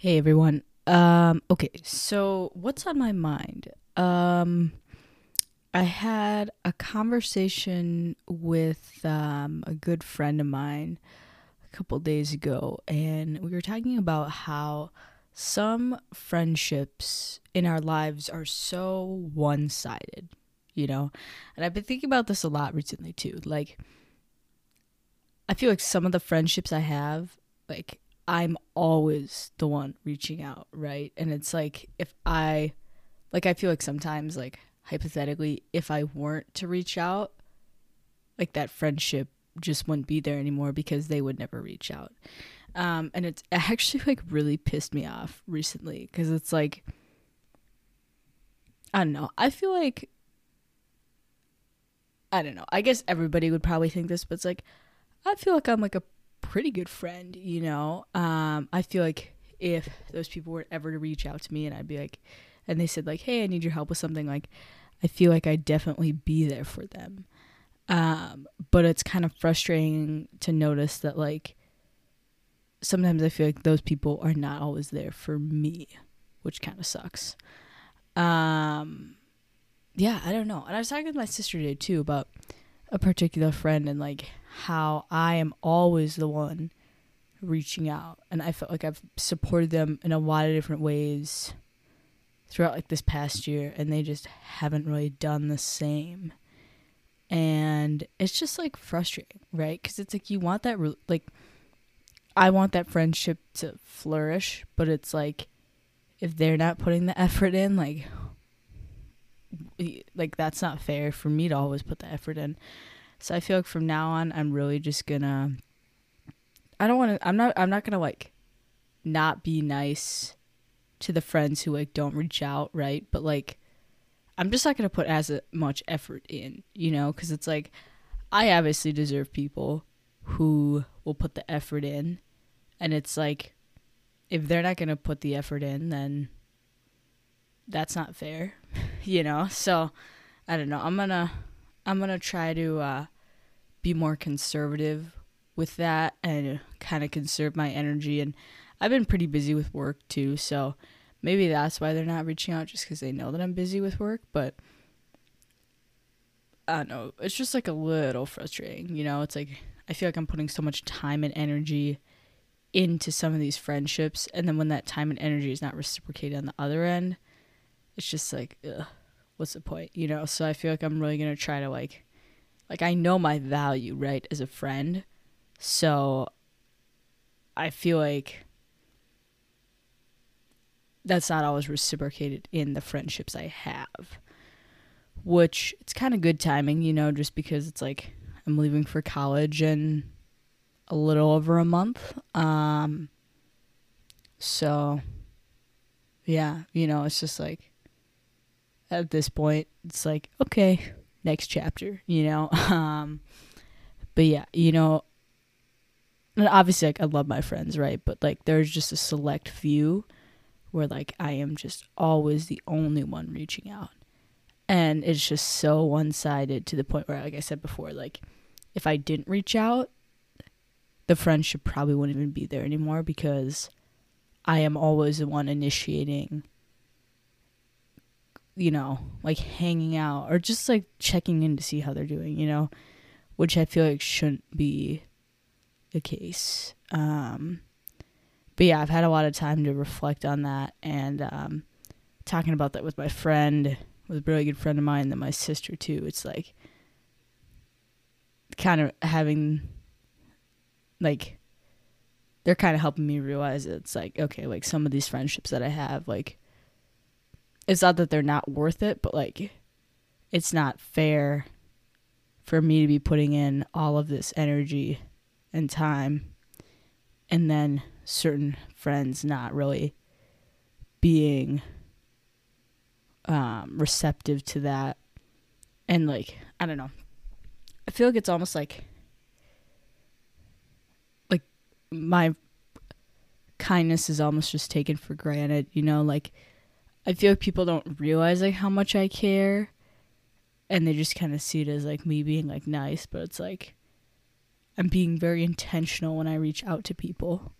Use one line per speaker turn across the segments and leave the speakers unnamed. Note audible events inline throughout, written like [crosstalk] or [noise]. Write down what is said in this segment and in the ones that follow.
Hey everyone. Um okay, so what's on my mind? Um I had a conversation with um a good friend of mine a couple days ago and we were talking about how some friendships in our lives are so one-sided, you know? And I've been thinking about this a lot recently too. Like I feel like some of the friendships I have like I'm always the one reaching out, right? And it's like if I like I feel like sometimes like hypothetically if I weren't to reach out, like that friendship just wouldn't be there anymore because they would never reach out. Um and it's [laughs] actually like really pissed me off recently cuz it's like I don't know. I feel like I don't know. I guess everybody would probably think this, but it's like I feel like I'm like a pretty good friend, you know. Um, I feel like if those people were ever to reach out to me and I'd be like, and they said like, "Hey, I need your help with something," like, I feel like I'd definitely be there for them. Um, but it's kind of frustrating to notice that like sometimes I feel like those people are not always there for me, which kind of sucks. Um, yeah, I don't know. And I was talking with my sister today too about a particular friend and like how I am always the one reaching out and I felt like I've supported them in a lot of different ways throughout like this past year and they just haven't really done the same. And it's just like frustrating, right? Cuz it's like you want that re- like I want that friendship to flourish, but it's like if they're not putting the effort in like like that's not fair for me to always put the effort in. So I feel like from now on I'm really just gonna I don't want to I'm not I'm not to like not be nice to the friends who like don't reach out, right? But like I'm just not to put as much effort in, you know, cuz it's like I obviously deserve people who will put the effort in and it's like if they're not to put the effort in then that's not fair, [laughs] you know? So I don't know. I'm to I'm to try to uh, be more conservative with that and kind of conserve my energy and I've been pretty busy with work too, so maybe that's why they're not reaching out just cuz they know that I'm busy with work, but I don't know. It's just like a little frustrating, you know? It's like I feel like I'm putting so much time and energy into some of these friendships and then when that time and energy is not reciprocated on the other end, it's just like ugh, what's the point, you know? So I feel like I'm really to try to like like I know my value, right, as a friend. So I feel like that's not always reciprocated in the friendships I have. Which it's kind of good timing, you know, just because it's like I'm leaving for college in a little over a month. Um so yeah, you know, it's just like at this point it's like okay, next chapter, you know. [laughs] Um but yeah, you know, obviously like I love my friends, right? But like there's just a select few where like I am just always the only one reaching out. And it's just so one-sided to the point where like I said before, like if I didn't reach out, the friendship probably wouldn't even be there anymore because I am always the one initiating you know, like hanging out or just like checking in to see how they're doing, you know, which I feel like shouldn't be the case. Um, but yeah, I've had a lot of time to reflect on that and um, talking about that with my friend, with a really good friend of mine, and my sister too. It's like kind of having like they're kind of helping me realize it's like okay, like some of these friendships that I have, like it's not that they're not worth it, but like it's not fair for me to be putting in all of this energy and time and then certain friends not really being um, receptive to that. And like i don't know. I feel like it's almost like like my kindness is almost just taken for granted you know? Like I feel like people don't realize like how much I care and they just kind of see it as like me being like nice, but it's like I'm being very intentional when I reach out to people.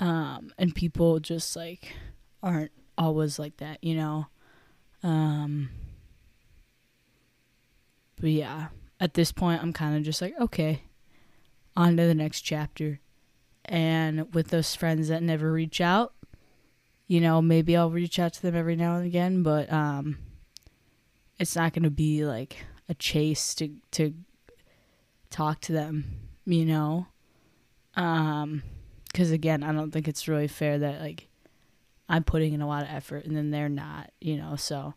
Um, and people just like aren't always like that, you know. Um, but yeah, at this point, I'm kind of just like, okay, on to the next chapter. And with those friends that never reach out, you know, maybe I'll reach out to them every now and again, but um, it's not going to be like a chase to to talk to them, you know. Um, because again, I don't think it's really fair that like I'm putting in a lot of effort and then they're not, you know. So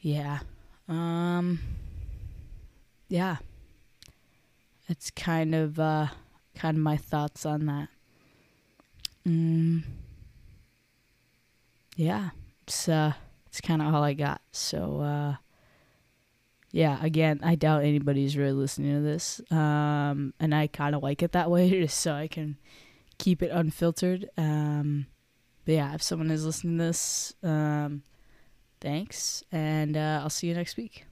yeah, um, yeah, it's kind of uh, kind of my thoughts on that. Mm, yeah, it's uh, it's kind of all I got. So uh, yeah, again, I doubt anybody's really listening to this, um, and I kind of like it that way, [laughs] just so I can keep it unfiltered. Um, but yeah, if someone is listening to this, um, thanks, and uh, I'll see you next week.